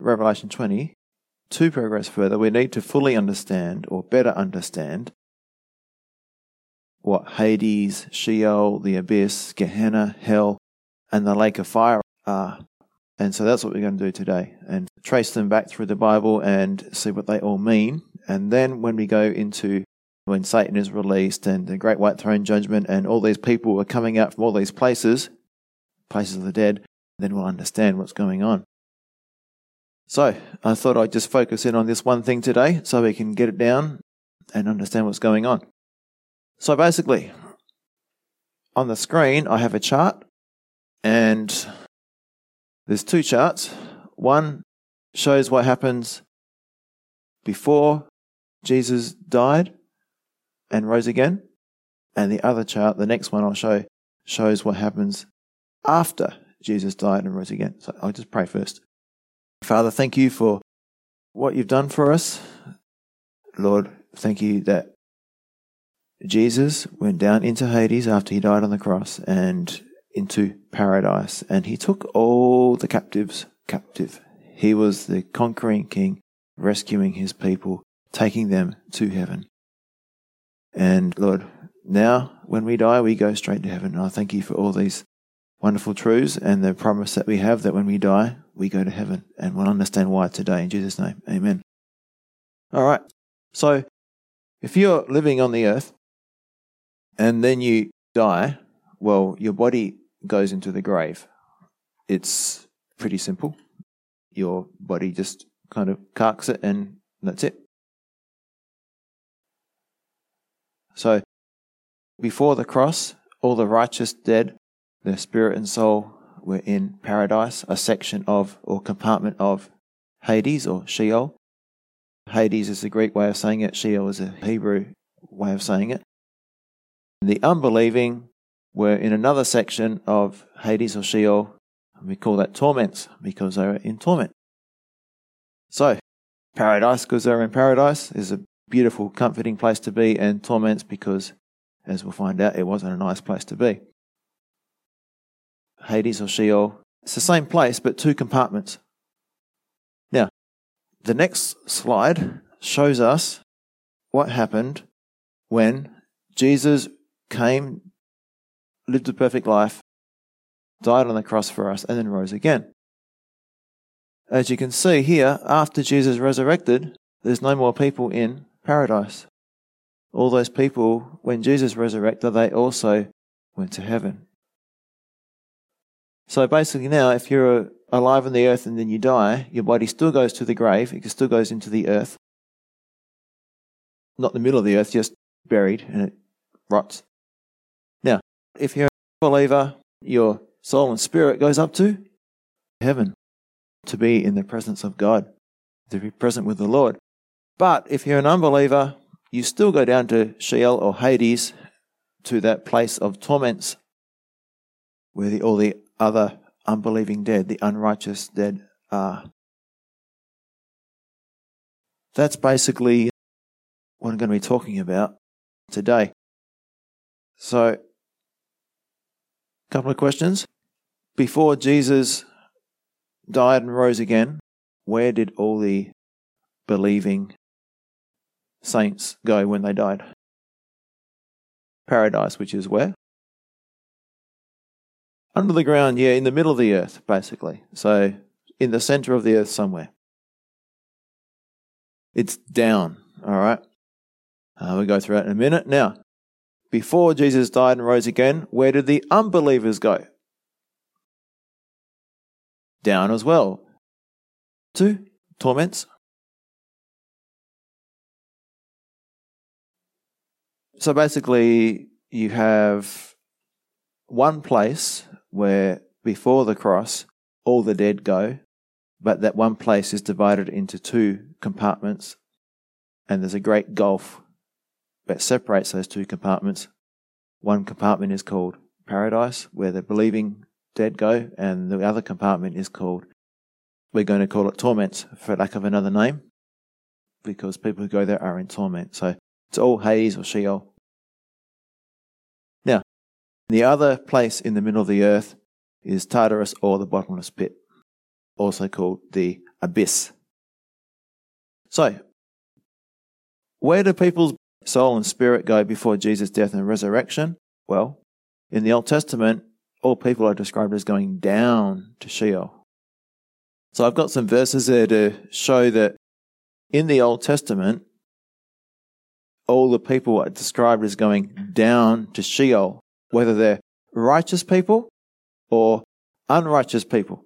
Revelation 20, to progress further, we need to fully understand or better understand what Hades, Sheol, the abyss, Gehenna, hell, and the lake of fire are. And so that's what we're going to do today and trace them back through the Bible and see what they all mean. And then when we go into when Satan is released and the great white throne judgment and all these people are coming out from all these places, places of the dead, then we'll understand what's going on. So I thought I'd just focus in on this one thing today so we can get it down and understand what's going on. So basically, on the screen, I have a chart and there's two charts. One shows what happens before Jesus died and rose again. And the other chart, the next one I'll show, shows what happens after Jesus died and rose again. So I'll just pray first. Father, thank you for what you've done for us. Lord, thank you that Jesus went down into Hades after he died on the cross and into paradise, and he took all the captives captive. He was the conquering king, rescuing his people, taking them to heaven. And Lord, now when we die, we go straight to heaven. And I thank you for all these wonderful truths and the promise that we have that when we die, we go to heaven. And we'll understand why today. In Jesus' name, amen. All right. So if you're living on the earth and then you die, well, your body goes into the grave. It's pretty simple. Your body just kind of carks it and that's it. So, before the cross, all the righteous dead, their spirit and soul were in paradise, a section of or compartment of Hades or Sheol. Hades is the Greek way of saying it, Sheol is a Hebrew way of saying it. The unbelieving were in another section of Hades or Sheol. We call that torments because they were in torment. So, paradise because they're in paradise is a beautiful, comforting place to be, and torments because, as we'll find out, it wasn't a nice place to be. Hades or Sheol, it's the same place but two compartments. Now, the next slide shows us what happened when Jesus came, lived a perfect life, died on the cross for us, and then rose again. As you can see here, after Jesus resurrected, there's no more people in paradise. All those people, when Jesus resurrected, they also went to heaven. So basically, now, if you're uh, alive on the earth and then you die, your body still goes to the grave, it still goes into the earth. Not the middle of the earth, just buried, and it rots. Now, if you're a believer, your soul and spirit goes up to heaven to be in the presence of God, to be present with the Lord. But if you're an unbeliever, you still go down to Sheol or Hades, to that place of torments where the, all the other unbelieving dead, the unrighteous dead are. That's basically what I'm going to be talking about today. So, a couple of questions. Before Jesus died and rose again, where did all the believing saints go when they died? Paradise, which is where? Under the ground, yeah, in the middle of the earth, basically. So, in the center of the earth somewhere. It's down, all right? Uh, we'll go through that in a minute. Now, before Jesus died and rose again, where did the unbelievers go? Down as well. To torments. So basically, you have one place where before the cross, all the dead go, but that one place is divided into two compartments, and there's a great gulf that separates those two compartments. One compartment is called paradise, where the believing dead go, and the other compartment is called, we're going to call it torments for lack of another name, because people who go there are in torment. So it's all Hades or Sheol. The other place in the middle of the earth is Tartarus or the bottomless pit, also called the abyss. So, where do people's soul and spirit go before Jesus' death and resurrection? Well, in the Old Testament, all people are described as going down to Sheol. So I've got some verses there to show that in the Old Testament, all the people are described as going down to Sheol, whether they're righteous people or unrighteous people.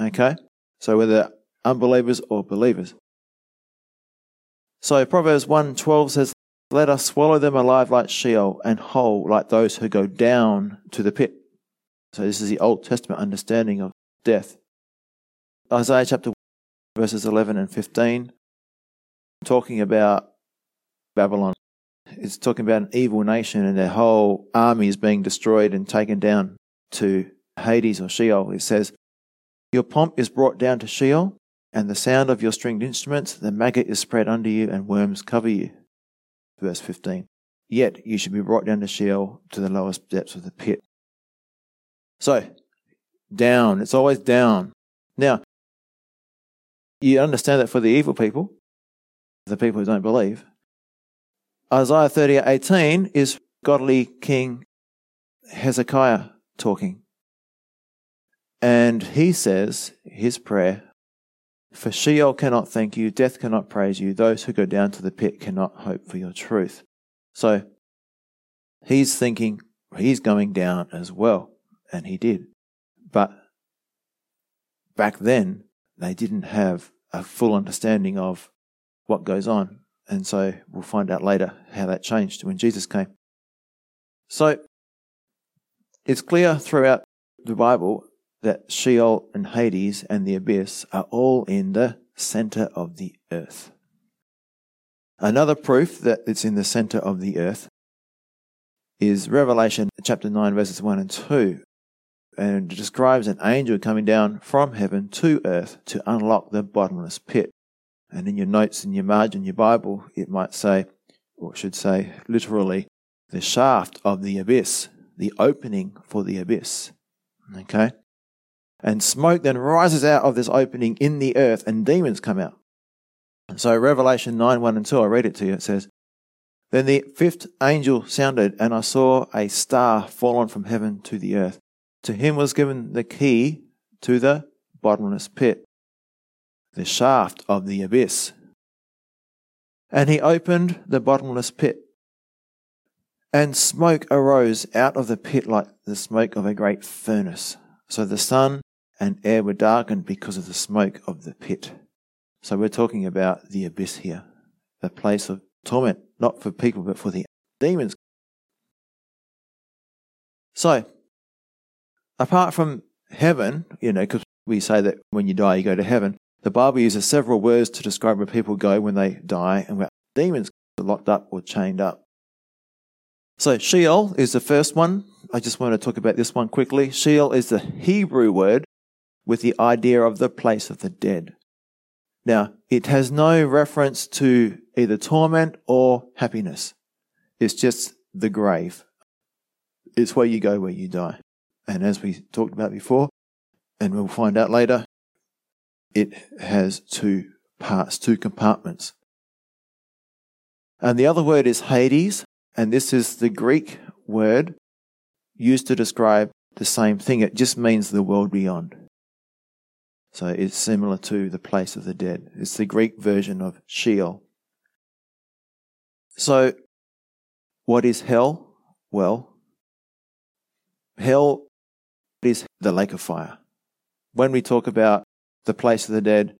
Okay? So whether unbelievers or believers. So Proverbs 1:12 says, "Let us swallow them alive like Sheol and whole like those who go down to the pit." So this is the Old Testament understanding of death. Isaiah chapter 1, verses 11 and 15 talking about Babylon. It's talking about an evil nation and their whole army is being destroyed and taken down to Hades or Sheol. It says, Your pomp is brought down to Sheol, and the sound of your stringed instruments, the maggot is spread under you, and worms cover you. Verse 15. Yet you should be brought down to Sheol to the lowest depths of the pit. So, down. It's always down. Now, you understand that for the evil people, the people who don't believe, Isaiah 38:18 is godly King Hezekiah talking. And he says his prayer, For Sheol cannot thank you, death cannot praise you, those who go down to the pit cannot hope for your truth. So he's thinking he's going down as well, and he did. But back then, they didn't have a full understanding of what goes on. And so we'll find out later how that changed when Jesus came. So it's clear throughout the Bible that Sheol and Hades and the abyss are all in the center of the earth. Another proof that it's in the center of the earth is Revelation chapter 9, verses 1 and 2. And describes an angel coming down from heaven to earth to unlock the bottomless pit. And in your notes in your margin, your Bible, it might say, or should say literally, the shaft of the abyss, the opening for the abyss. Okay? And smoke then rises out of this opening in the earth, and demons come out. So, Revelation 9 1 and 2, I read it to you. It says, Then the fifth angel sounded, and I saw a star fallen from heaven to the earth. To him was given the key to the bottomless pit the shaft of the abyss. And he opened the bottomless pit, and smoke arose out of the pit like the smoke of a great furnace. So the sun and air were darkened because of the smoke of the pit. So we're talking about the abyss here, the place of torment, not for people, but for the demons. So, apart from heaven, you know, because we say that when you die, you go to heaven, the Bible uses several words to describe where people go when they die and where demons are locked up or chained up. So Sheol is the first one. I just want to talk about this one quickly. Sheol is the Hebrew word with the idea of the place of the dead. Now, it has no reference to either torment or happiness. It's just the grave. It's where you go where you die. And as we talked about before, and we'll find out later, it has two parts, two compartments. And the other word is Hades, and this is the Greek word used to describe the same thing. It just means the world beyond. So it's similar to the place of the dead. It's the Greek version of Sheol. So, what is hell? Well, hell is the lake of fire. When we talk about the place of the dead,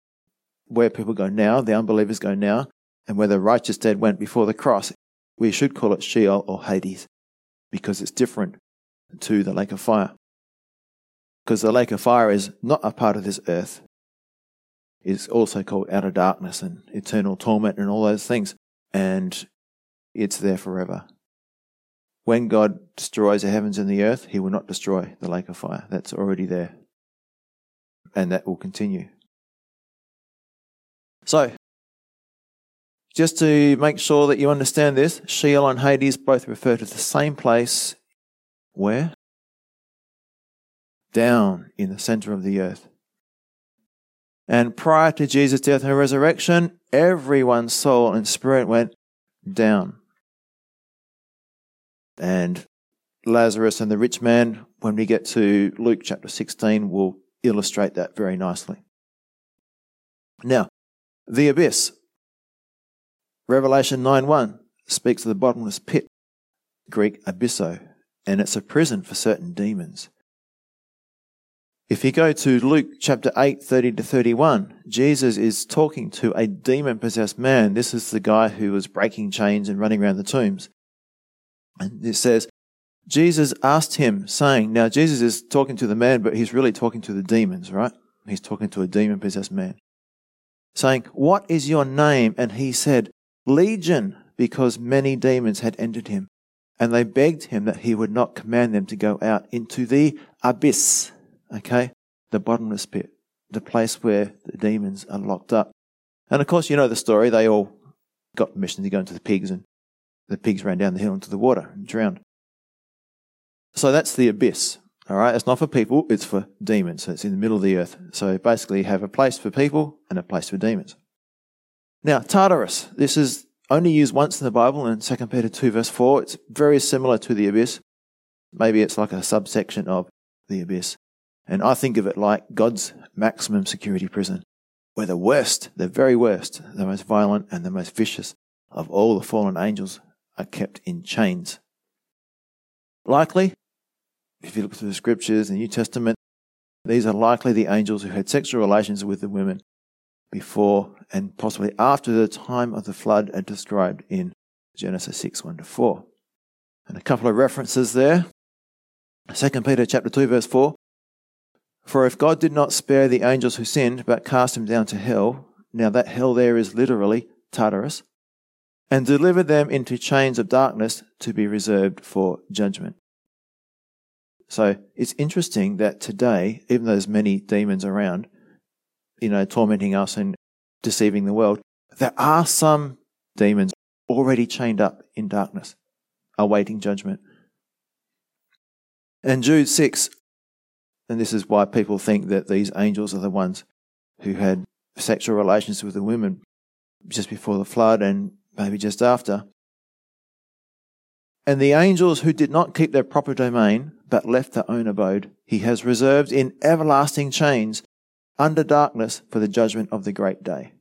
where people go now, the unbelievers go now, and where the righteous dead went before the cross, we should call it Sheol or Hades because it's different to the lake of fire. Because the lake of fire is not a part of this earth. It's also called outer darkness and eternal torment and all those things. And it's there forever. When God destroys the heavens and the earth, he will not destroy the lake of fire. That's already there and that will continue. So, just to make sure that you understand this, Sheol and Hades both refer to the same place. Where? Down in the center of the earth. And prior to Jesus' death and resurrection, everyone's soul and spirit went down. And Lazarus and the rich man, when we get to Luke chapter 16, will illustrate that very nicely. Now, the abyss. Revelation 9 1 speaks of the bottomless pit, Greek abysso, and it's a prison for certain demons. If you go to Luke chapter 8, 30 to 31, Jesus is talking to a demon possessed man. This is the guy who was breaking chains and running around the tombs. And it says, Jesus asked him, saying, Now Jesus is talking to the man, but he's really talking to the demons, right? He's talking to a demon possessed man. Saying, What is your name? And he said, Legion, because many demons had entered him. And they begged him that he would not command them to go out into the abyss okay? The bottomless pit, the place where the demons are locked up. And of course, you know the story. They all got permission to go into the pigs, and the pigs ran down the hill into the water and drowned. So that's the abyss. All right, it's not for people, it's for demons. So it's in the middle of the earth. So basically, you have a place for people and a place for demons. Now, Tartarus. This is only used once in the Bible in 2 Peter 2, verse 4. It's very similar to the abyss. Maybe it's like a subsection of the abyss. And I think of it like God's maximum security prison, where the worst, the very worst, the most violent and the most vicious of all the fallen angels are kept in chains. Likely, if you look through the scriptures, the New Testament, these are likely the angels who had sexual relations with the women before and possibly after the time of the flood are described in Genesis 6 1 to 4. And a couple of references there. 2 Peter chapter 2 verse 4 for if God did not spare the angels who sinned, but cast them down to hell, now that hell there is literally Tartarus, and delivered them into chains of darkness to be reserved for judgment. So it's interesting that today, even though there's many demons around, you know, tormenting us and deceiving the world, there are some demons already chained up in darkness, awaiting judgment. And Jude 6 and this is why people think that these angels are the ones who had sexual relations with the women just before the flood and maybe just after. And the angels who did not keep their proper domain, but left their own abode, he has reserved in everlasting chains under darkness for the judgment of the great day.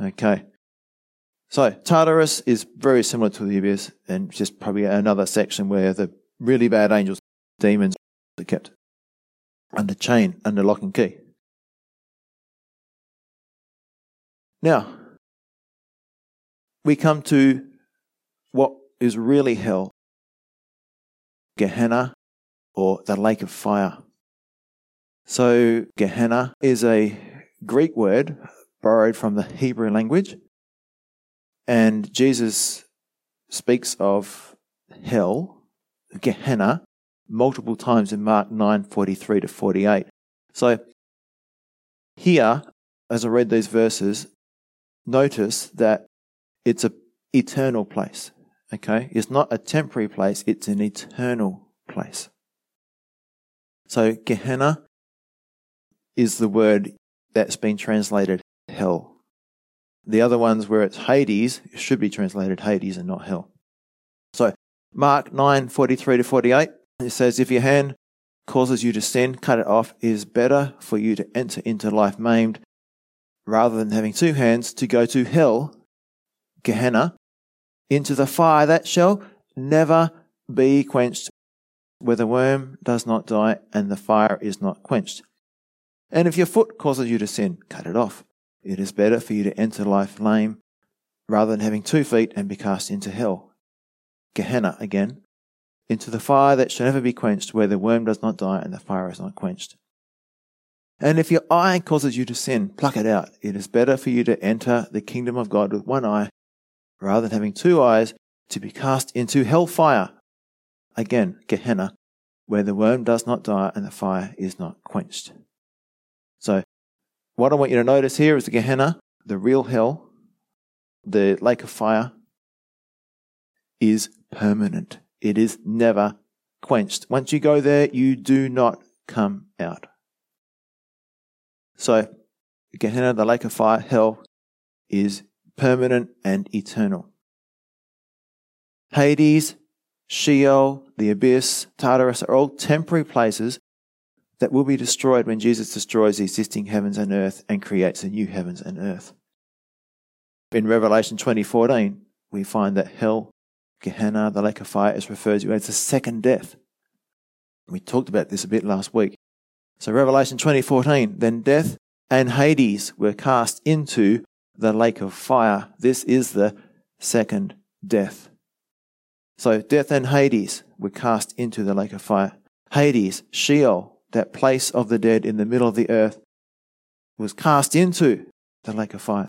Okay. So Tartarus is very similar to the abyss and just probably another section where the really bad angels, demons, are kept under chain, under lock and key. Now, we come to what is really hell Gehenna or the lake of fire. So, Gehenna is a Greek word borrowed from the Hebrew language, and Jesus speaks of hell, Gehenna, multiple times in Mark 9 43 to 48. So, here, as I read these verses, notice that it's an eternal place. Okay? It's not a temporary place, it's an eternal place. So, Gehenna is the word that's been translated hell. The other ones where it's Hades should be translated Hades and not hell. So, Mark 9 43 to 48. It says, If your hand causes you to sin, cut it off. It is better for you to enter into life maimed rather than having two hands to go to hell, Gehenna, into the fire that shall never be quenched, where the worm does not die and the fire is not quenched. And if your foot causes you to sin, cut it off. It is better for you to enter life lame rather than having two feet and be cast into hell. Gehenna again, into the fire that shall never be quenched, where the worm does not die and the fire is not quenched. And if your eye causes you to sin, pluck it out. It is better for you to enter the kingdom of God with one eye, rather than having two eyes, to be cast into hell fire. Again, Gehenna, where the worm does not die and the fire is not quenched. So, what I want you to notice here is the Gehenna, the real hell, the lake of fire, is permanent. It is never quenched. Once you go there, you do not come out. So, Gehenna, the lake of fire, hell, is permanent and eternal. Hades, Sheol, the abyss, Tartarus are all temporary places that will be destroyed when Jesus destroys the existing heavens and earth and creates a new heavens and earth. In Revelation 20:14, we find that hell, Gehenna, the lake of fire, is referred to as the second death. We talked about this a bit last week. So Revelation 20:14, then death and Hades were cast into the lake of fire. This is the second death. So death and Hades were cast into the lake of fire. Hades, Sheol, that place of the dead in the middle of the earth, was cast into the lake of fire.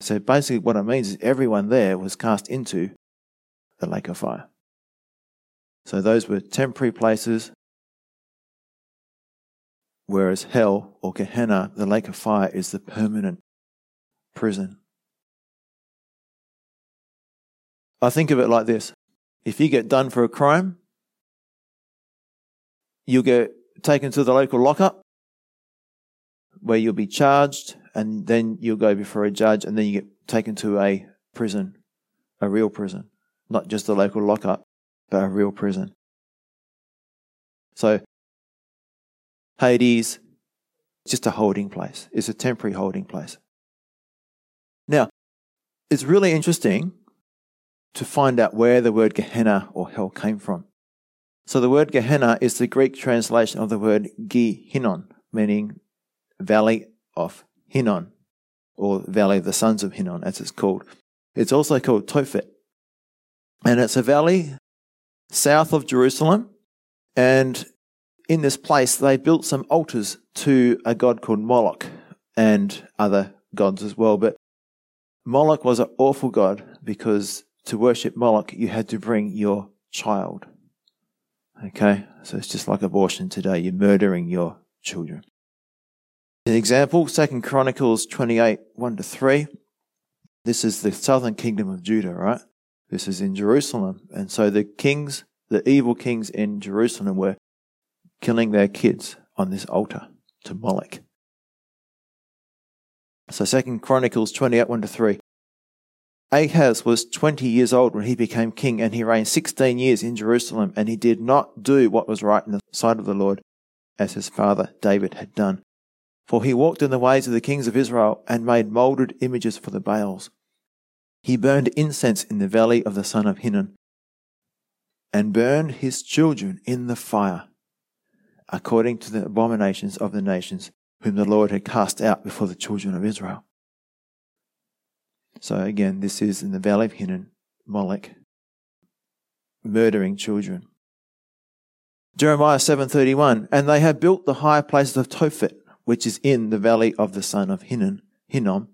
So basically, what it means is everyone there was cast into the lake of fire. So those were temporary places, whereas hell or Gehenna, the lake of fire, is the permanent prison. I think of it like this if you get done for a crime, you'll get taken to the local lockup where you'll be charged and then you'll go before a judge and then you get taken to a prison, a real prison, not just a local lockup, but a real prison. So, Hades, just a holding place. It's a temporary holding place. It's really interesting to find out where the word Gehenna or hell came from. So the word Gehenna is the Greek translation of the word Hinnom, meaning valley of Hinnom, or valley of the sons of Hinnom, as it's called. It's also called Tophet. And it's a valley south of Jerusalem. And in this place, they built some altars to a god called Moloch and other gods as well. But Moloch was an awful god because to worship Moloch, you had to bring your child. Okay, so it's just like abortion today. You're murdering your children. An example, Second Chronicles 28, 1 to 3. This is the southern kingdom of Judah, right? This is in Jerusalem. And so the kings, the evil kings in Jerusalem were killing their kids on this altar to Moloch. So Second Chronicles 28, 1 to 3. Ahaz was 20 years old when he became king, and he reigned 16 years in Jerusalem, and he did not do what was right in the sight of the Lord, as his father David had done. For he walked in the ways of the kings of Israel, and made moulded images for the Baals. He burned incense in the valley of the son of Hinnom, and burned his children in the fire, according to the abominations of the nations whom the Lord had cast out before the children of Israel. So again, this is in the valley of Hinnom, Moloch, murdering children. Jeremiah 7:31 and they have built the high places of Tophet which is in the valley of the son of Hinnom Hinnom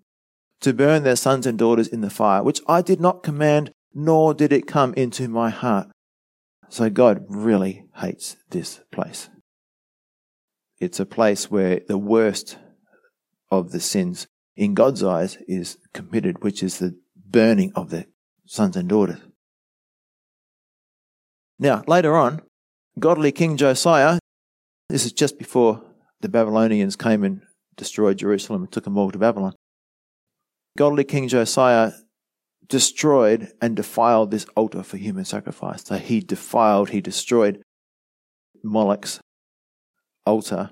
to burn their sons and daughters in the fire which I did not command nor did it come into my heart so God really hates this place it's a place where the worst of the sins in God's eyes is committed, which is the burning of the sons and daughters. Now, later on, godly King Josiah, this is just before the Babylonians came and destroyed Jerusalem and took them all to Babylon. Godly King Josiah destroyed and defiled this altar for human sacrifice. So he defiled, he destroyed Moloch's altar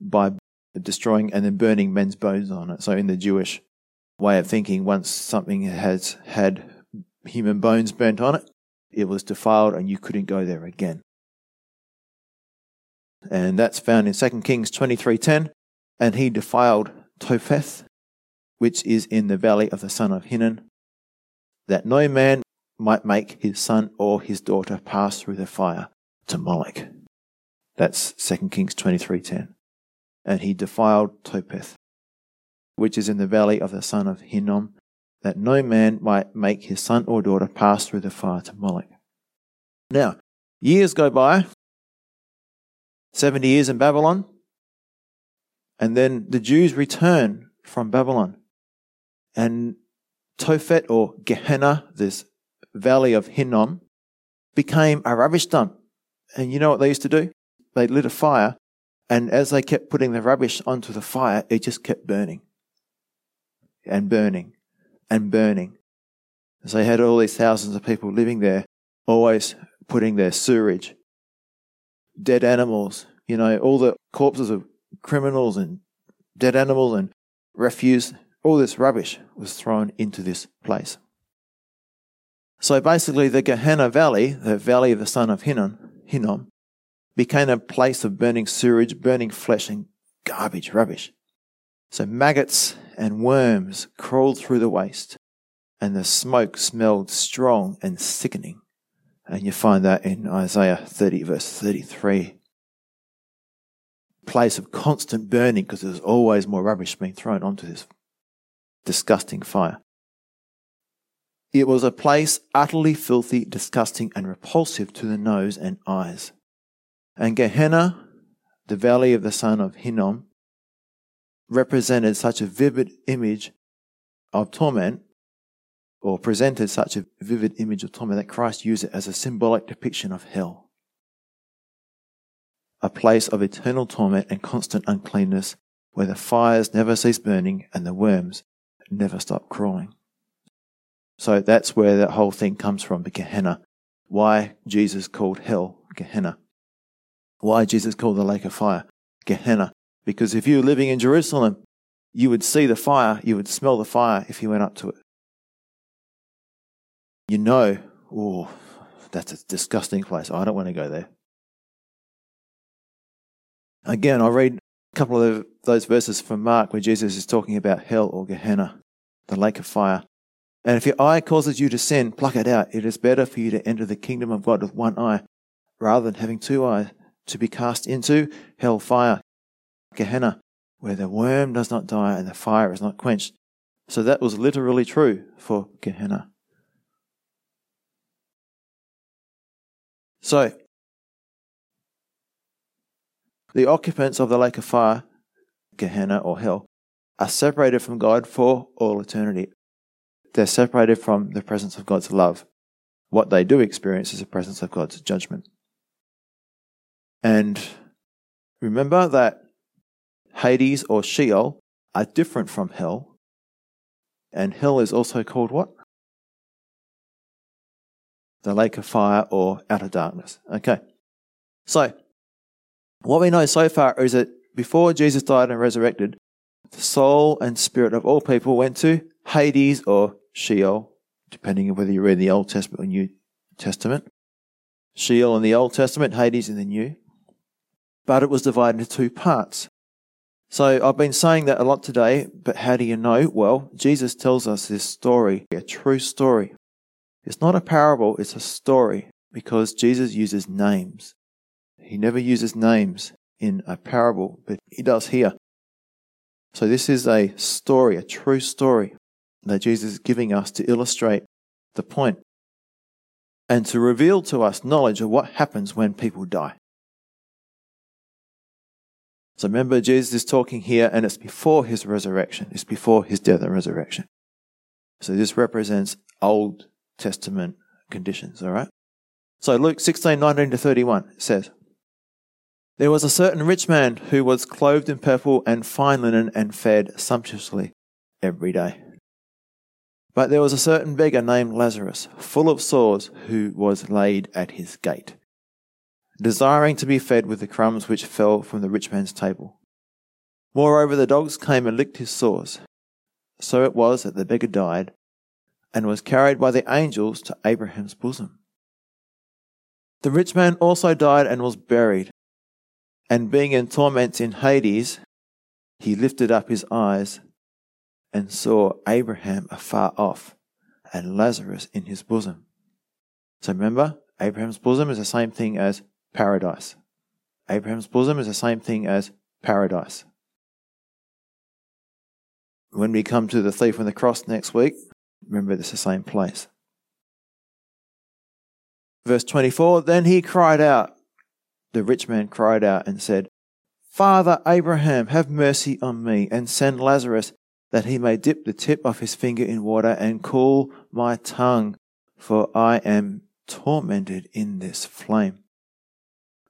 by destroying and then burning men's bones on it. So in the Jewish way of thinking, once something has had human bones burnt on it, it was defiled and you couldn't go there again. And that's found in 2 Kings 23:10, and he defiled Topheth, which is in the valley of the son of Hinnom, that no man might make his son or his daughter pass through the fire to Moloch. That's 2 Kings 23:10 and he defiled Topheth, which is in the valley of the son of Hinnom, that no man might make his son or daughter pass through the fire to Moloch. Now, years go by, 70 years in Babylon, and then the Jews return from Babylon. And Tophet or Gehenna, this valley of Hinnom, became a rubbish dump. And you know what they used to do? They lit a fire And as they kept putting the rubbish onto the fire, it just kept burning and burning and burning. So they had all these thousands of people living there, always putting their sewage, dead animals, you know, all the corpses of criminals and dead animals and refuse, all this rubbish was thrown into this place. So basically, the Gehenna Valley, the valley of the son of Hinnom, became a place of burning sewage, burning flesh, and garbage, rubbish. So maggots and worms crawled through the waste, and the smoke smelled strong and sickening. And you find that in Isaiah 30, verse 33. Place of constant burning because there's always more rubbish being thrown onto this disgusting fire. It was a place utterly filthy, disgusting, and repulsive to the nose and eyes. And Gehenna, the valley of the son of Hinnom, represented such a vivid image of torment, or presented such a vivid image of torment that Christ used it as a symbolic depiction of hell. A place of eternal torment and constant uncleanness where the fires never cease burning and the worms never stop crawling. So that's where that whole thing comes from, the Gehenna. Why Jesus called hell Gehenna. Why Jesus called the lake of fire Gehenna. Because if you were living in Jerusalem, you would see the fire, you would smell the fire if you went up to it. You know, oh, that's a disgusting place. I don't want to go there. Again, I'll read a couple of those verses from Mark where Jesus is talking about hell or Gehenna, the lake of fire. And if your eye causes you to sin, pluck it out. It is better for you to enter the kingdom of God with one eye rather than having two eyes to be cast into hell fire. Gehenna, where the worm does not die and the fire is not quenched. So that was literally true for Gehenna. So, the occupants of the lake of fire, Gehenna or hell, are separated from God for all eternity. They're separated from the presence of God's love. What they do experience is the presence of God's judgment. And remember that Hades or Sheol are different from hell. And hell is also called what? The lake of fire or outer darkness. Okay. So, what we know so far is that before Jesus died and resurrected, the soul and spirit of all people went to Hades or Sheol, depending on whether you read the Old Testament or New Testament. Sheol in the Old Testament, Hades in the New. But it was divided into two parts. So I've been saying that a lot today, but how do you know? Well, Jesus tells us this story, a true story. It's not a parable, it's a story because Jesus uses names. He never uses names in a parable, but he does here. So this is a story, a true story that Jesus is giving us to illustrate the point and to reveal to us knowledge of what happens when people die. So remember, Jesus is talking here, and it's before his resurrection. It's before his death and resurrection. So this represents Old Testament conditions, all right? So Luke 16, 19 to 31 says, There was a certain rich man who was clothed in purple and fine linen and fed sumptuously every day. But there was a certain beggar named Lazarus, full of sores, who was laid at his gate desiring to be fed with the crumbs which fell from the rich man's table. Moreover, the dogs came and licked his sores. So it was that the beggar died and was carried by the angels to Abraham's bosom. The rich man also died and was buried. And being in torments in Hades, he lifted up his eyes and saw Abraham afar off and Lazarus in his bosom. So remember, Abraham's bosom is the same thing as paradise. Abraham's bosom is the same thing as paradise. When we come to the thief on the cross next week, remember it's the same place. Verse 24 Then he cried out, the rich man cried out and said, Father Abraham, have mercy on me, and send Lazarus that he may dip the tip of his finger in water and cool my tongue, for I am tormented in this flame.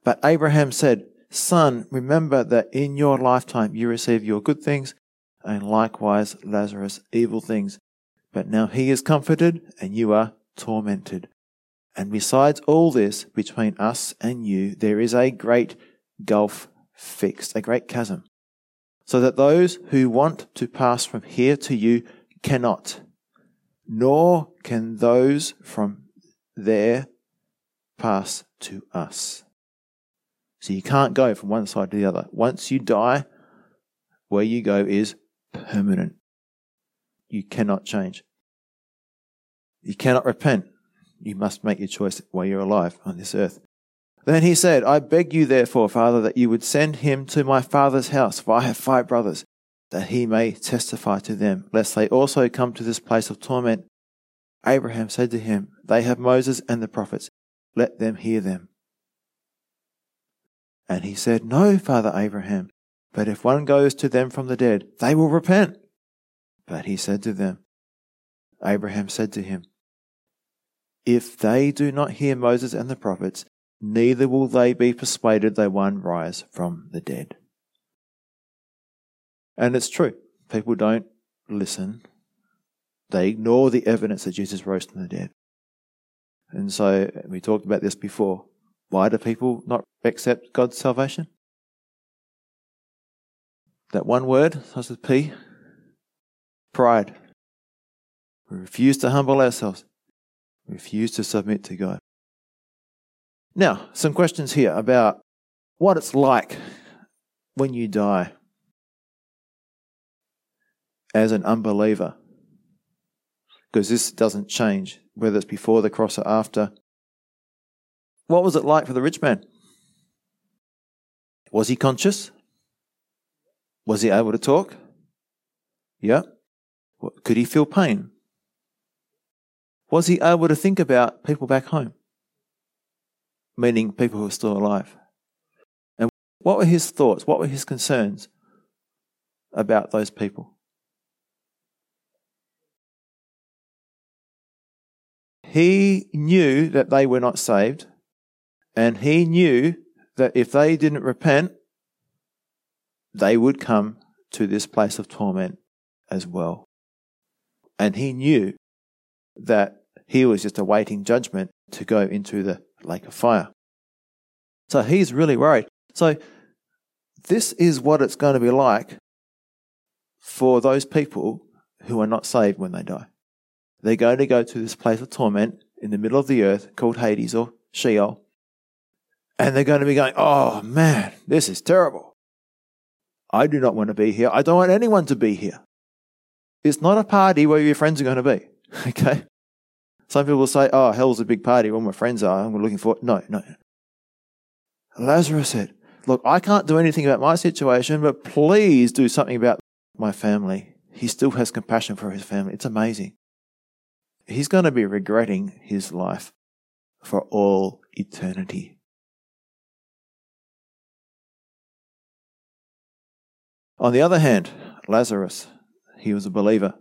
But Abraham said, Son, remember that in your lifetime you received your good things, and likewise Lazarus evil things. But now he is comforted, and you are tormented. And besides all this, between us and you, there is a great gulf fixed, a great chasm, so that those who want to pass from here to you cannot, nor can those from there pass to us. So you can't go from one side to the other. Once you die, where you go is permanent. You cannot change. You cannot repent. You must make your choice while you're alive on this earth. Then he said, I beg you, therefore, Father, that you would send him to my father's house, for I have five brothers, that he may testify to them, lest they also come to this place of torment. Abraham said to him, They have Moses and the prophets. Let them hear them. And he said, No, Father Abraham, but if one goes to them from the dead, they will repent. But he said to them, Abraham said to him, If they do not hear Moses and the prophets, neither will they be persuaded though one rise from the dead. And it's true. People don't listen. They ignore the evidence that Jesus rose from the dead. And so we talked about this before. Why do people not accept God's salvation? That one word starts with P pride. We refuse to humble ourselves, we refuse to submit to God. Now, some questions here about what it's like when you die as an unbeliever. Because this doesn't change, whether it's before the cross or after. What was it like for the rich man? Was he conscious? Was he able to talk? Yeah. Could he feel pain? Was he able to think about people back home? Meaning people who are still alive. And what were his thoughts? What were his concerns about those people? He knew that they were not saved. And he knew that if they didn't repent, they would come to this place of torment as well. And he knew that he was just awaiting judgment to go into the lake of fire. So he's really worried. So this is what it's going to be like for those people who are not saved when they die. They're going to go to this place of torment in the middle of the earth called Hades or Sheol and they're going to be going, oh man, this is terrible. I do not want to be here. I don't want anyone to be here. It's not a party where your friends are going to be. Okay? Some people will say, oh, hell's a big party where my friends are. I'm looking for it. No, no. Lazarus said, look, I can't do anything about my situation, but please do something about my family. He still has compassion for his family. It's amazing. He's going to be regretting his life for all eternity. On the other hand, Lazarus, he was a believer.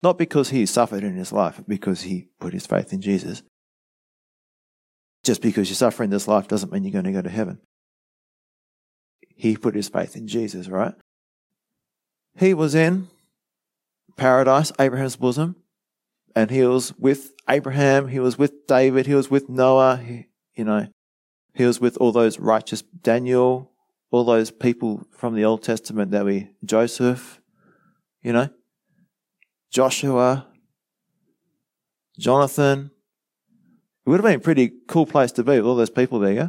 Not because he suffered in his life, but because he put his faith in Jesus. Just because you suffer in this life doesn't mean you're going to go to heaven. He put his faith in Jesus, right? He was in paradise, Abraham's bosom, and he was with Abraham, he was with David, he was with Noah, he, you know, he was with all those righteous Daniel, all those people from the Old Testament that we, Joseph, you know, Joshua, Jonathan. It would have been a pretty cool place to be with all those people there, yeah?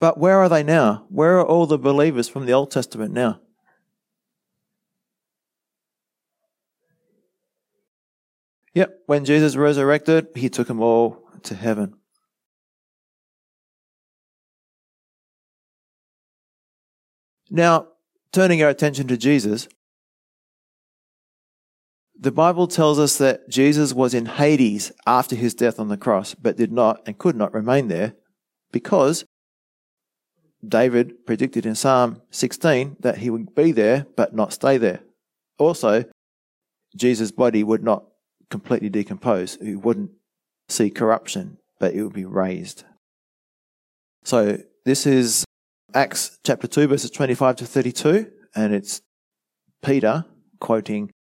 But where are they now? Where are all the believers from the Old Testament now? Yep, when Jesus resurrected, he took them all to heaven. Now, turning our attention to Jesus, the Bible tells us that Jesus was in Hades after his death on the cross, but did not and could not remain there because David predicted in Psalm 16 that he would be there but not stay there. Also, Jesus' body would not completely decompose, he wouldn't see corruption, but it would be raised. So this is Acts chapter 2, verses 25 to 32, and it's Peter quoting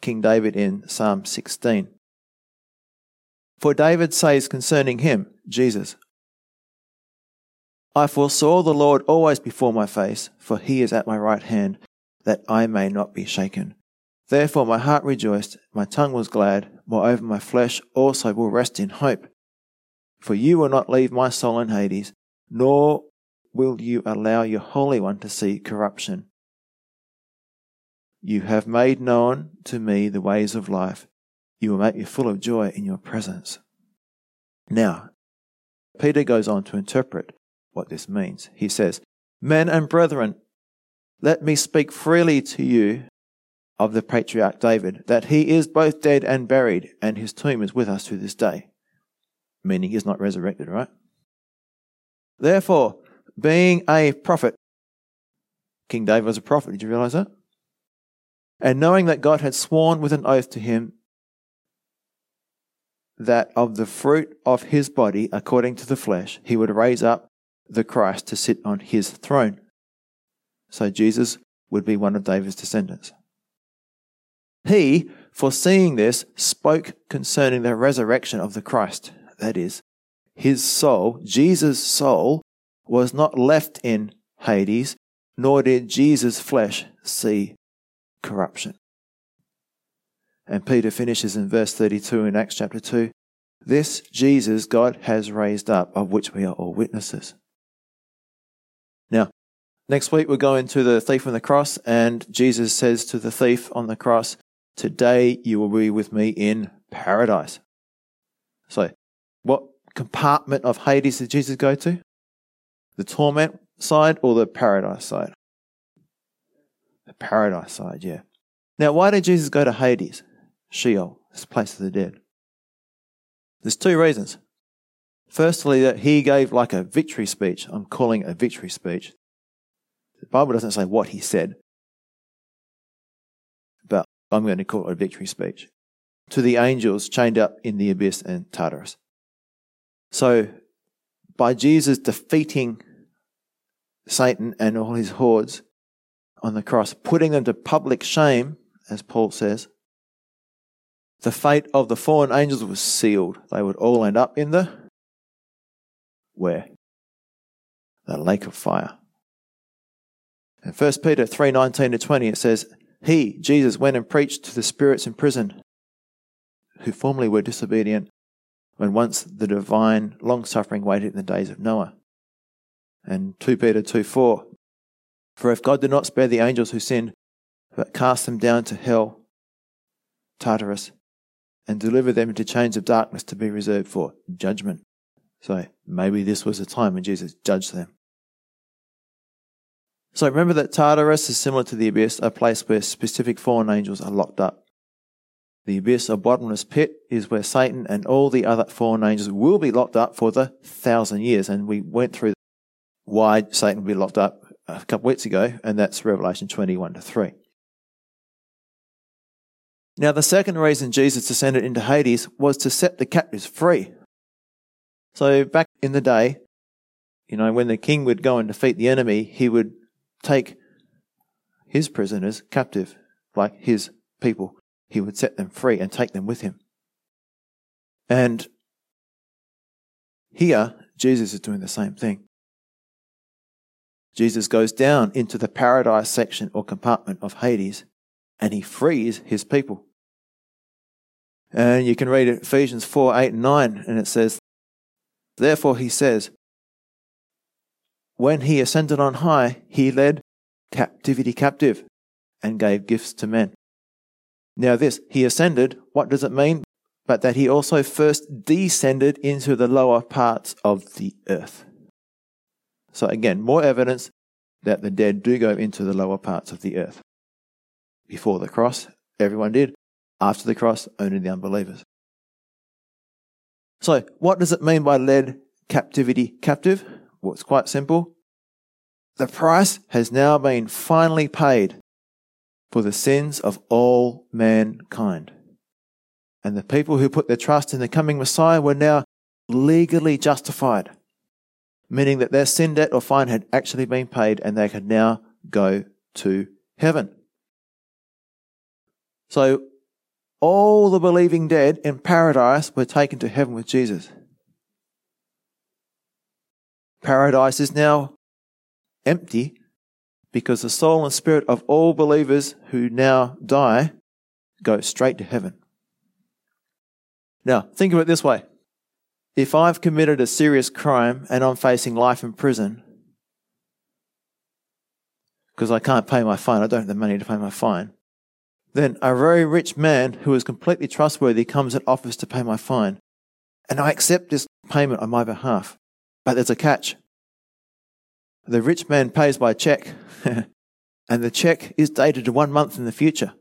King David in Psalm 16. For David says concerning him, Jesus, I foresaw the Lord always before my face, for he is at my right hand, that I may not be shaken. Therefore my heart rejoiced, my tongue was glad, moreover my flesh also will rest in hope. For you will not leave my soul in Hades, nor will you allow your Holy One to see corruption. You have made known to me the ways of life. You will make me full of joy in your presence. Now, Peter goes on to interpret what this means. He says, Men and brethren, let me speak freely to you of the patriarch David, that he is both dead and buried, and his tomb is with us to this day. Meaning he's not resurrected, right? Therefore, being a prophet, King David was a prophet. Did you realize that? And knowing that God had sworn with an oath to him that of the fruit of his body, according to the flesh, he would raise up the Christ to sit on his throne. So Jesus would be one of David's descendants. He, foreseeing this, spoke concerning the resurrection of the Christ. That is, his soul, Jesus' soul, was not left in Hades, nor did Jesus' flesh see corruption. And Peter finishes in verse 32 in Acts chapter 2 This Jesus God has raised up, of which we are all witnesses. Now, next week we're going to the thief on the cross, and Jesus says to the thief on the cross, Today you will be with me in paradise. So, what compartment of Hades did Jesus go to? The torment side or the paradise side? The paradise side, yeah. Now, why did Jesus go to Hades, Sheol, this place of the dead? There's two reasons. Firstly, that he gave like a victory speech. I'm calling a victory speech. The Bible doesn't say what he said, but I'm going to call it a victory speech to the angels chained up in the abyss and Tartarus. So, by Jesus defeating Satan and all his hordes on the cross, putting them to public shame, as Paul says, the fate of the fallen angels was sealed. They would all end up in the where? The lake of fire. In 1 Peter 3:19 to 20 it says, "He, Jesus, went and preached to the spirits in prison who formerly were disobedient when once the divine long suffering waited in the days of Noah." And 2 Peter 2 4. For if God did not spare the angels who sinned, but cast them down to hell, Tartarus, and deliver them into chains of darkness to be reserved for judgment. So maybe this was a time when Jesus judged them. So remember that Tartarus is similar to the abyss, a place where specific fallen angels are locked up. The abyss or bottomless pit is where Satan and all the other fallen angels will be locked up for the thousand years. And we went through why Satan be locked up a couple weeks ago, and that's Revelation 21 to 3. Now, the second reason Jesus descended into Hades was to set the captives free. So, back in the day, you know, when the king would go and defeat the enemy, he would take his prisoners captive, like his people. He would set them free and take them with him. And here, Jesus is doing the same thing. Jesus goes down into the paradise section or compartment of Hades and he frees his people. And you can read it Ephesians 4 8 and 9, and it says, Therefore he says, When he ascended on high, he led captivity captive and gave gifts to men. Now, this, he ascended, what does it mean? But that he also first descended into the lower parts of the earth. So again, more evidence that the dead do go into the lower parts of the earth. Before the cross, everyone did. After the cross, only the unbelievers. So, what does it mean by led captivity captive? Well, it's quite simple. The price has now been finally paid for the sins of all mankind. And the people who put their trust in the coming Messiah were now legally justified. Meaning that their sin debt or fine had actually been paid and they could now go to heaven. So all the believing dead in paradise were taken to heaven with Jesus. Paradise is now empty because the soul and spirit of all believers who now die go straight to heaven. Now, think of it this way. If I've committed a serious crime and I'm facing life in prison because I can't pay my fine, I don't have the money to pay my fine, then a very rich man who is completely trustworthy comes and offers to pay my fine. And I accept this payment on my behalf. But there's a catch. The rich man pays by check, and the check is dated to one month in the future.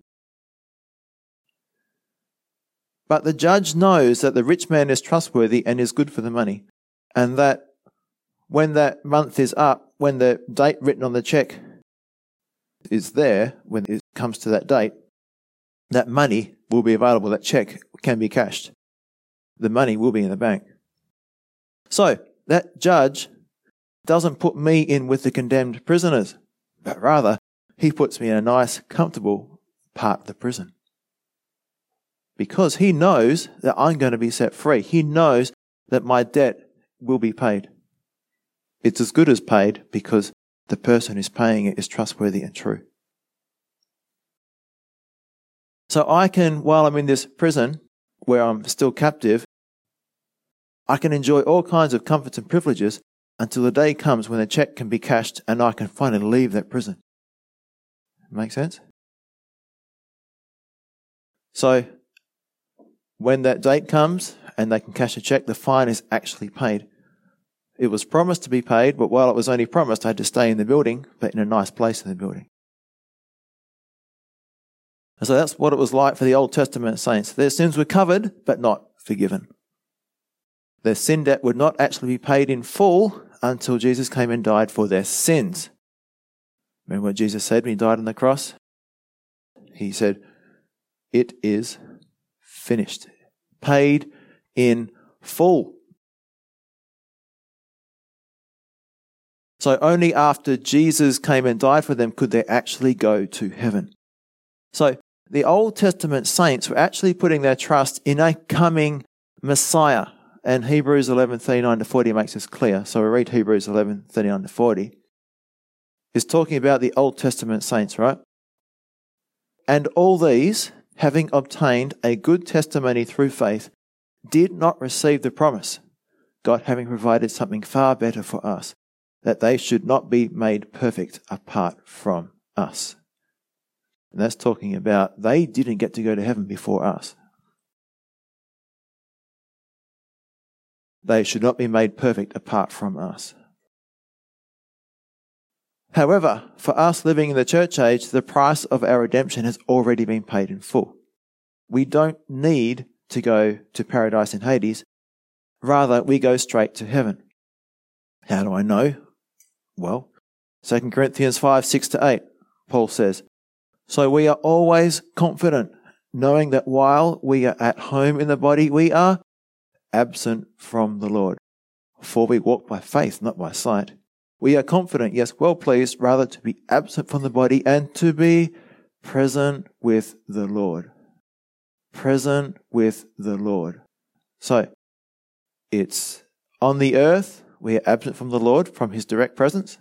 But the judge knows that the rich man is trustworthy and is good for the money, and that when that month is up, when the date written on the check is there, when it comes to that date, that money will be available, that check can be cashed. The money will be in the bank. So, that judge doesn't put me in with the condemned prisoners, but rather he puts me in a nice, comfortable part of the prison. Because he knows that I'm going to be set free. He knows that my debt will be paid. It's as good as paid because the person who's paying it is trustworthy and true. So I can, while I'm in this prison where I'm still captive, I can enjoy all kinds of comforts and privileges until the day comes when the check can be cashed and I can finally leave that prison. Make sense? So, when that date comes and they can cash a check, the fine is actually paid. It was promised to be paid, but while it was only promised, I had to stay in the building, but in a nice place in the building. And so that's what it was like for the Old Testament saints. Their sins were covered, but not forgiven. Their sin debt would not actually be paid in full until Jesus came and died for their sins. Remember what Jesus said when he died on the cross? He said, It is finished, paid in full. So only after Jesus came and died for them could they actually go to heaven. So the Old Testament saints were actually putting their trust in a coming Messiah. And Hebrews 11, 39 to 40 makes this clear. So we read Hebrews 11, 39 to 40. Is talking about the Old Testament saints, right? And all these, having obtained a good testimony through faith, did not receive the promise, God having provided something far better for us, that they should not be made perfect apart from us. And that's talking about they didn't get to go to heaven before us. They should not be made perfect apart from us. However, for us living in the church age, the price of our redemption has already been paid in full. We don't need to go to paradise in Hades. Rather, we go straight to heaven. How do I know? Well, 2 Corinthians 5 6 to 8, Paul says, so we are always confident, knowing that while we are at home in the body, we are absent from the Lord. For we walk by faith, not by sight. We are confident, yes, well pleased, rather to be absent from the body and to be present with the Lord. Present with the Lord. So, it's on the earth, we are absent from the Lord, from His direct presence.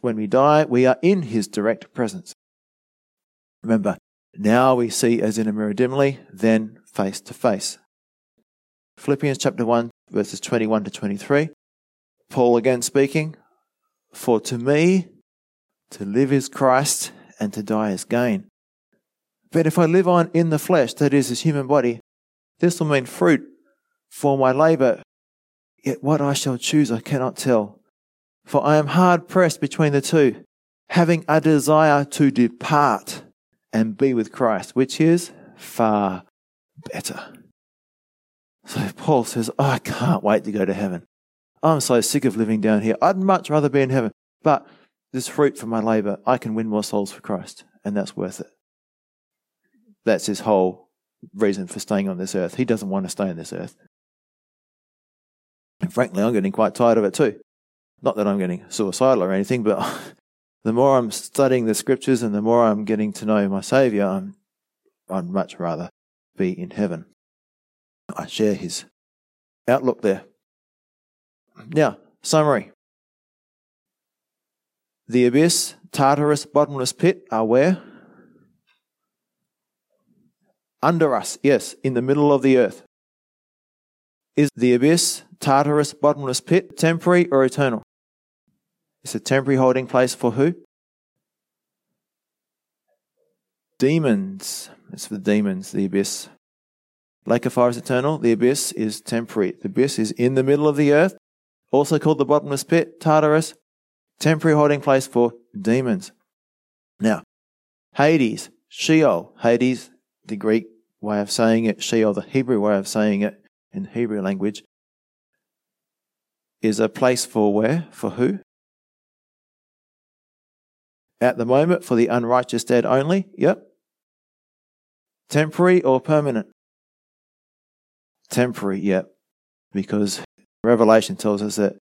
When we die, we are in His direct presence. Remember, now we see as in a mirror dimly, then face to face. Philippians chapter 1, verses 21 to 23. Paul again speaking, For to me, to live is Christ, and to die is gain. But if I live on in the flesh, that is, this human body, this will mean fruit for my labor. Yet what I shall choose I cannot tell. For I am hard pressed between the two, having a desire to depart and be with Christ, which is far better. So Paul says, oh, I can't wait to go to heaven. I'm so sick of living down here. I'd much rather be in heaven. But this fruit from my labor, I can win more souls for Christ, and that's worth it. That's his whole reason for staying on this earth. He doesn't want to stay on this earth. And frankly, I'm getting quite tired of it too. Not that I'm getting suicidal or anything, but the more I'm studying the scriptures and the more I'm getting to know my Saviour, I'm, I'd much rather be in heaven. I share his outlook there. Now, summary. The abyss, Tartarus, bottomless pit are where? Under us, yes, in the middle of the earth. Is the abyss, Tartarus, bottomless pit temporary or eternal? It's a temporary holding place for who? Demons. It's for the demons, the abyss. Lake of fire is eternal. The abyss is temporary. The abyss is in the middle of the earth, also called the bottomless pit, Tartarus, temporary holding place for demons. Now, Hades, Sheol, Hades, the Greek way of saying it, Sheol, the Hebrew way of saying it in Hebrew language, is a place for where? For who? At the moment, for the unrighteous dead only? Yep. Temporary or permanent? Temporary, yep. Because Revelation tells us that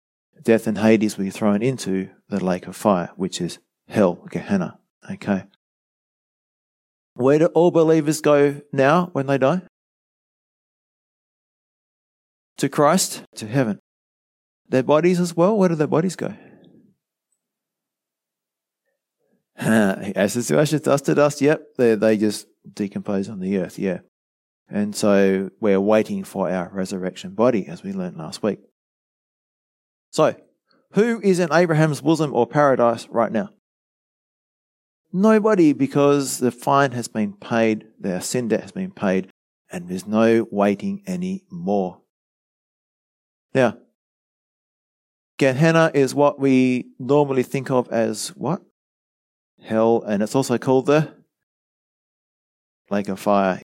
death and Hades will be thrown into the lake of fire, which is hell, Gehenna. Okay. Where do all believers go now when they die? To Christ, to heaven. Their bodies as well, where do their bodies go? Ashes to ashes, dust to dust. Yep, they they just decompose on the earth. Yeah, and so we're waiting for our resurrection body, as we learned last week. So, who is in Abraham's bosom or paradise right now? Nobody, because the fine has been paid, their sin debt has been paid, and there's no waiting anymore. Now, Gehenna is what we normally think of as what? hell, and it's also called the lake of fire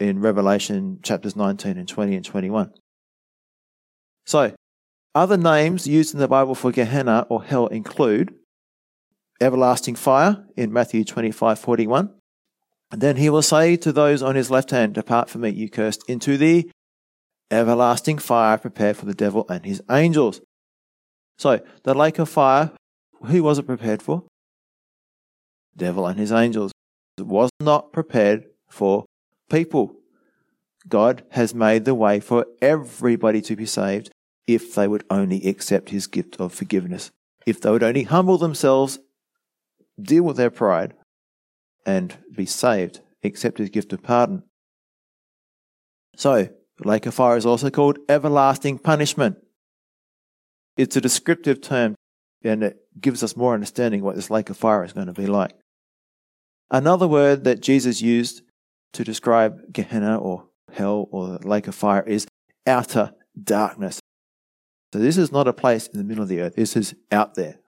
in Revelation chapters 19 and 20 and 21. So, other names used in the Bible for Gehenna or hell include everlasting fire in Matthew 25 41. And then he will say to those on his left hand, Depart from me, you cursed, into the everlasting fire prepared for the devil and his angels. So, the lake of fire, who was it prepared for? devil and his angels. It was not prepared for people. God has made the way for everybody to be saved if they would only accept his gift of forgiveness. If they would only humble themselves, deal with their pride, and be saved, accept his gift of pardon. So, lake of fire is also called everlasting punishment. It's a descriptive term and it gives us more understanding what this lake of fire is going to be like. Another word that Jesus used to describe Gehenna or hell or the lake of fire is outer darkness. So this is not a place in the middle of the earth. This is out there.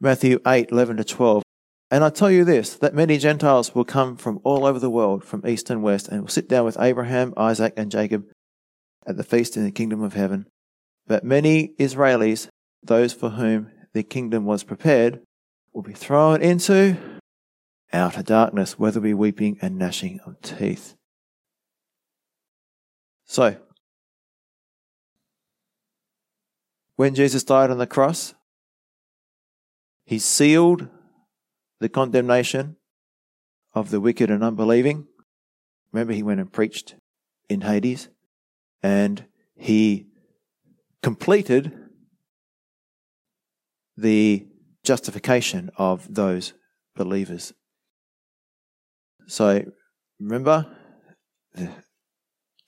Matthew 8, 11 to 12. And I tell you this, that many Gentiles will come from all over the world, from east and west, and will sit down with Abraham, Isaac, and Jacob at the feast in the kingdom of heaven. But many Israelis, those for whom the kingdom was prepared, will be thrown into outer darkness, will be weeping and gnashing of teeth. So, when Jesus died on the cross, he sealed the condemnation of the wicked and unbelieving. Remember, he went and preached in Hades, and he completed the justification of those believers. So remember the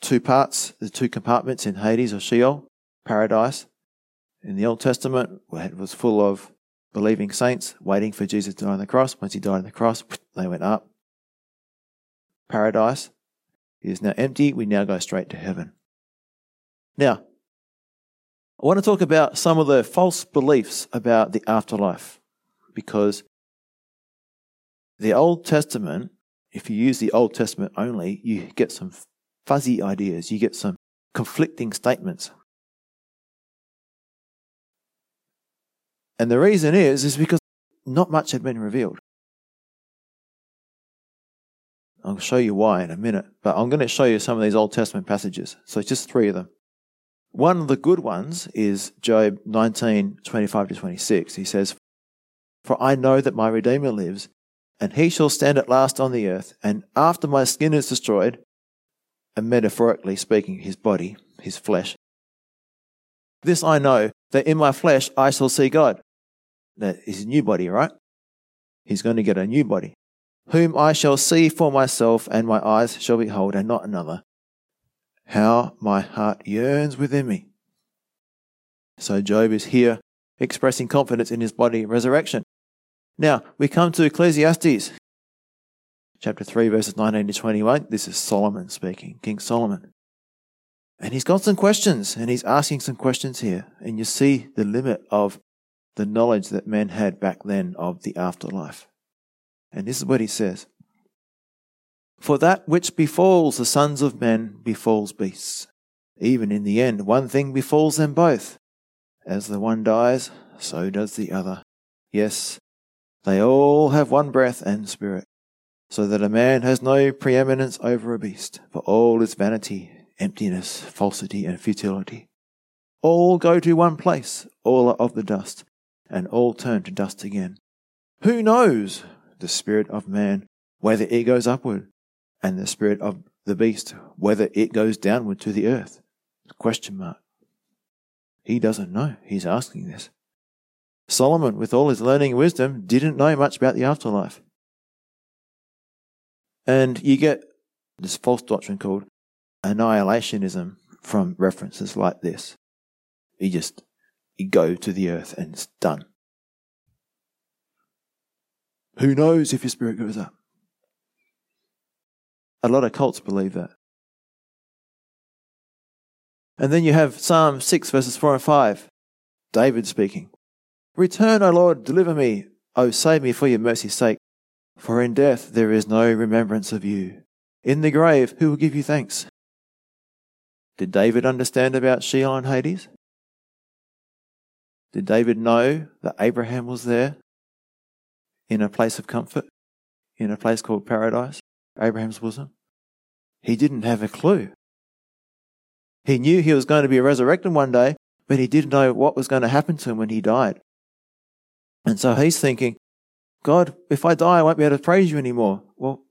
two parts, the two compartments in Hades or Sheol, paradise. In the Old Testament, it was full of believing saints waiting for Jesus to die on the cross. Once he died on the cross, they went up. Paradise is now empty. We now go straight to heaven. Now, I want to talk about some of the false beliefs about the afterlife because the Old Testament, if you use the Old Testament only, you get some fuzzy ideas, you get some conflicting statements. And the reason is is because not much had been revealed. I'll show you why in a minute, but I'm going to show you some of these Old Testament passages. So just three of them. One of the good ones is Job 19, 25 to 26. He says, For I know that my Redeemer lives, and he shall stand at last on the earth, and after my skin is destroyed, and metaphorically speaking, his body, his flesh. This I know, that in my flesh I shall see God. That is a new body, right? He's going to get a new body, whom I shall see for myself, and my eyes shall behold, and not another. How my heart yearns within me. So Job is here expressing confidence in his body resurrection. Now, we come to Ecclesiastes, chapter 3, verses 19 to 21. This is Solomon speaking, King Solomon. And he's got some questions, and he's asking some questions here. And you see the limit of the knowledge that men had back then of the afterlife. And this is what he says For that which befalls the sons of men befalls beasts. Even in the end, one thing befalls them both. As the one dies, so does the other. Yes, they all have one breath and spirit, so that a man has no preeminence over a beast, for all is vanity, emptiness, falsity, and futility. All go to one place, all are of the dust, and all turn to dust again. Who knows the spirit of man, whether it goes upward, and the spirit of the beast, whether it goes downward to the earth? Question mark. He doesn't know. He's asking this. Solomon, with all his learning and wisdom, didn't know much about the afterlife. And you get this false doctrine called annihilationism from references like this. You just you go to the earth and it's done. Who knows if your spirit goes up? A lot of cults believe that. And then you have Psalm 6, verses 4 and 5. David speaking. Return, O Lord, deliver me. O save me for your mercy's sake. For in death there is no remembrance of you. In the grave, who will give you thanks? Did David understand about Sheol and Hades? Did David know that Abraham was there in a place of comfort, in a place called paradise, Abraham's bosom? He didn't have a clue. He knew he was going to be resurrected one day, but he didn't know what was going to happen to him when he died. And so he's thinking, God, if I die, I won't be able to praise you anymore. Well,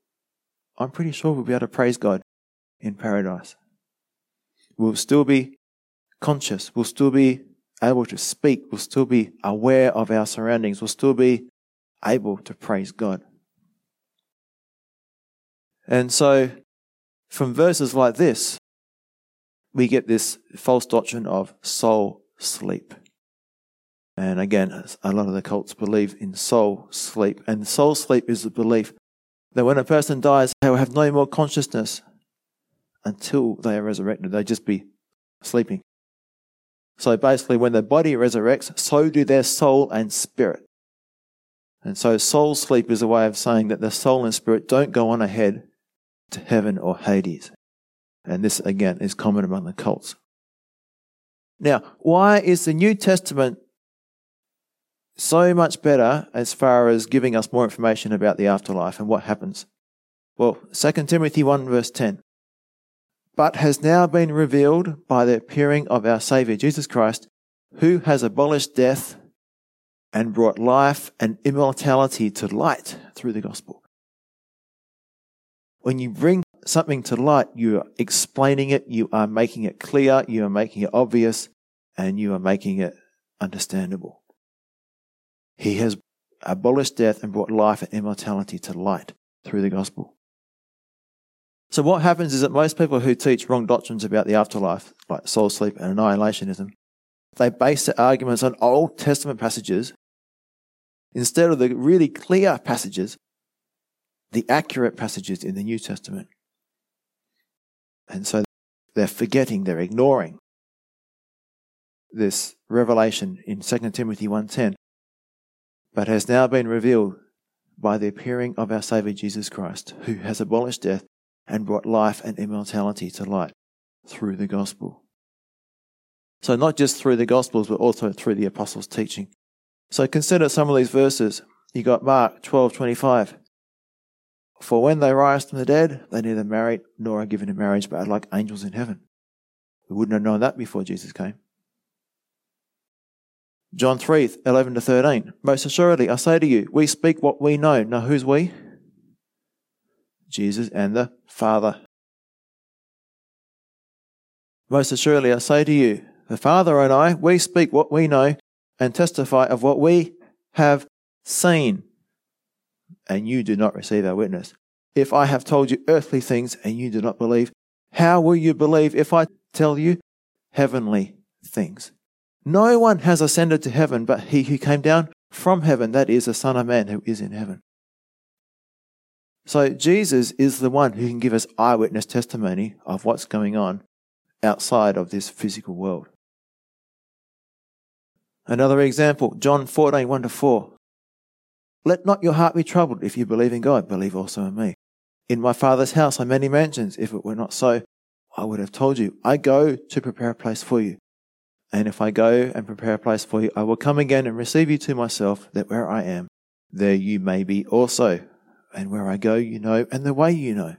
I'm pretty sure we'll be able to praise God in paradise. We'll still be conscious. We'll still be able to speak. We'll still be aware of our surroundings. We'll still be able to praise God. And so, from verses like this, we get this false doctrine of soul sleep. And again, a lot of the cults believe in soul sleep. And soul sleep is the belief that when a person dies, they will have no more consciousness until they are resurrected. They'll just be sleeping. So basically, when the body resurrects, so do their soul and spirit. And so soul sleep is a way of saying that the soul and spirit don't go on ahead to heaven or Hades. And this, again, is common among the cults. Now, why is the New Testament so much better as far as giving us more information about the afterlife and what happens? Well, 2 Timothy 1 verse 10 but has now been revealed by the appearing of our Saviour Jesus Christ, who has abolished death and brought life and immortality to light through the gospel. When you bring something to light, you are explaining it, you are making it clear, you are making it obvious, and you are making it understandable. He has abolished death and brought life and immortality to light through the gospel. So what happens is that most people who teach wrong doctrines about the afterlife, like soul sleep and annihilationism, they base their arguments on Old Testament passages instead of the really clear passages, the accurate passages in the New Testament. And so they're forgetting, they're ignoring this revelation in 2 Timothy 1:10 but has now been revealed by the appearing of our Savior Jesus Christ, who has abolished death and brought life and immortality to light through the gospel. So, not just through the gospels, but also through the apostles' teaching. So, consider some of these verses. You got Mark 12 25. For when they rise from the dead, they neither marry nor are given in marriage, but are like angels in heaven. We wouldn't have known that before Jesus came. John 3 11 to 13. Most assuredly, I say to you, we speak what we know. Now, who's we? Jesus and the Father. Most assuredly, I say to you, the Father and I, we speak what we know and testify of what we have seen, and you do not receive our witness. If I have told you earthly things and you do not believe, how will you believe if I tell you heavenly things? No one has ascended to heaven but he who came down from heaven, that is, the Son of Man who is in heaven. So Jesus is the one who can give us eyewitness testimony of what's going on outside of this physical world. Another example, John 14, 1 to 4. Let not your heart be troubled. If you believe in God, believe also in me. In my Father's house are many mansions. If it were not so, I would have told you. I go to prepare a place for you. And if I go and prepare a place for you, I will come again and receive you to myself, that where I am, there you may be also. And where I go, you know, and the way you know.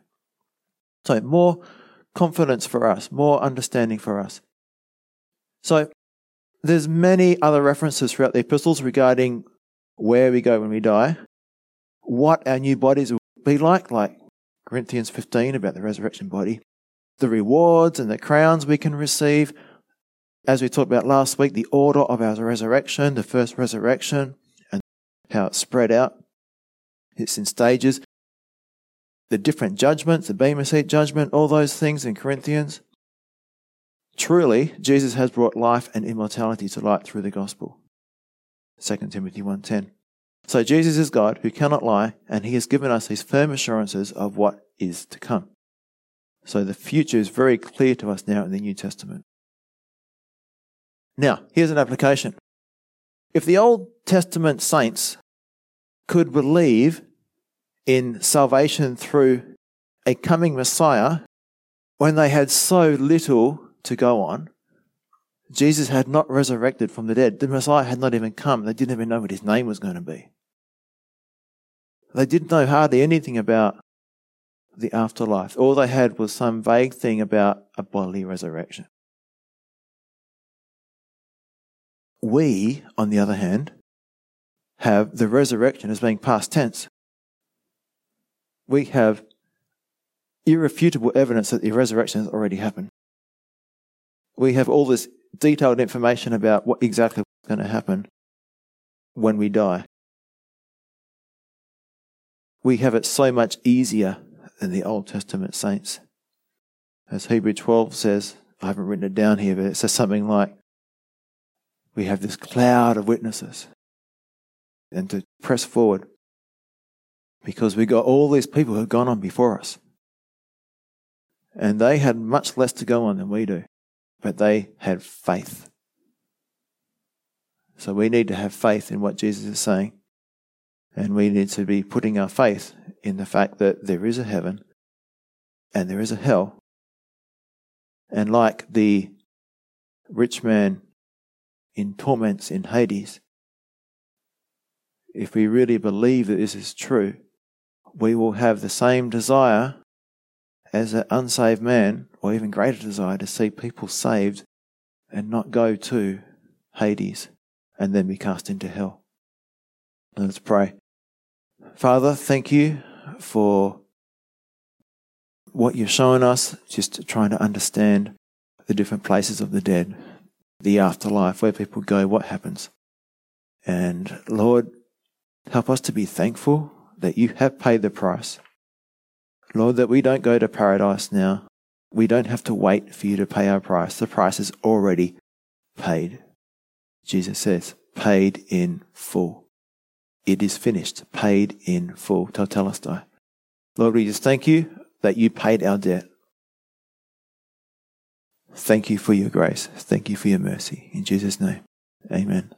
So more confidence for us, more understanding for us. So there's many other references throughout the epistles regarding where we go when we die, what our new bodies will be like, like Corinthians 15 about the resurrection body, the rewards and the crowns we can receive. As we talked about last week, the order of our resurrection, the first resurrection, and how it's spread out. It's in stages the different judgments, the Bema Seat judgment, all those things in Corinthians. Truly, Jesus has brought life and immortality to light through the gospel. 2 Timothy 1.10 So Jesus is God who cannot lie, and he has given us these firm assurances of what is to come. So the future is very clear to us now in the New Testament. Now, here's an application. If the Old Testament saints could believe in salvation through a coming Messiah when they had so little to go on. Jesus had not resurrected from the dead. The Messiah had not even come. They didn't even know what his name was going to be. They didn't know hardly anything about the afterlife. All they had was some vague thing about a bodily resurrection. We, on the other hand, have the resurrection as being past tense we have irrefutable evidence that the resurrection has already happened. We have all this detailed information about what exactly is going to happen when we die. We have it so much easier than the Old Testament saints. As Hebrew 12 says, I haven't written it down here, but it says something like, we have this cloud of witnesses. And to press forward, because we got all these people who have gone on before us. And they had much less to go on than we do, but they had faith. So we need to have faith in what Jesus is saying. And we need to be putting our faith in the fact that there is a heaven and there is a hell. And like the rich man in torments in Hades, if we really believe that this is true, we will have the same desire as an unsaved man, or even greater desire, to see people saved and not go to Hades and then be cast into hell. Let's pray. Father, thank you for what you've shown us, just trying to understand the different places of the dead, the afterlife, where people go, what happens. And Lord, help us to be thankful that you have paid the price. Lord, that we don't go to paradise now. We don't have to wait for you to pay our price. The price is already paid. Jesus says, paid in full. It is finished, paid in full. Tetelestai. Lord, we just thank you that you paid our debt. Thank you for your grace. Thank you for your mercy. In Jesus' name, amen.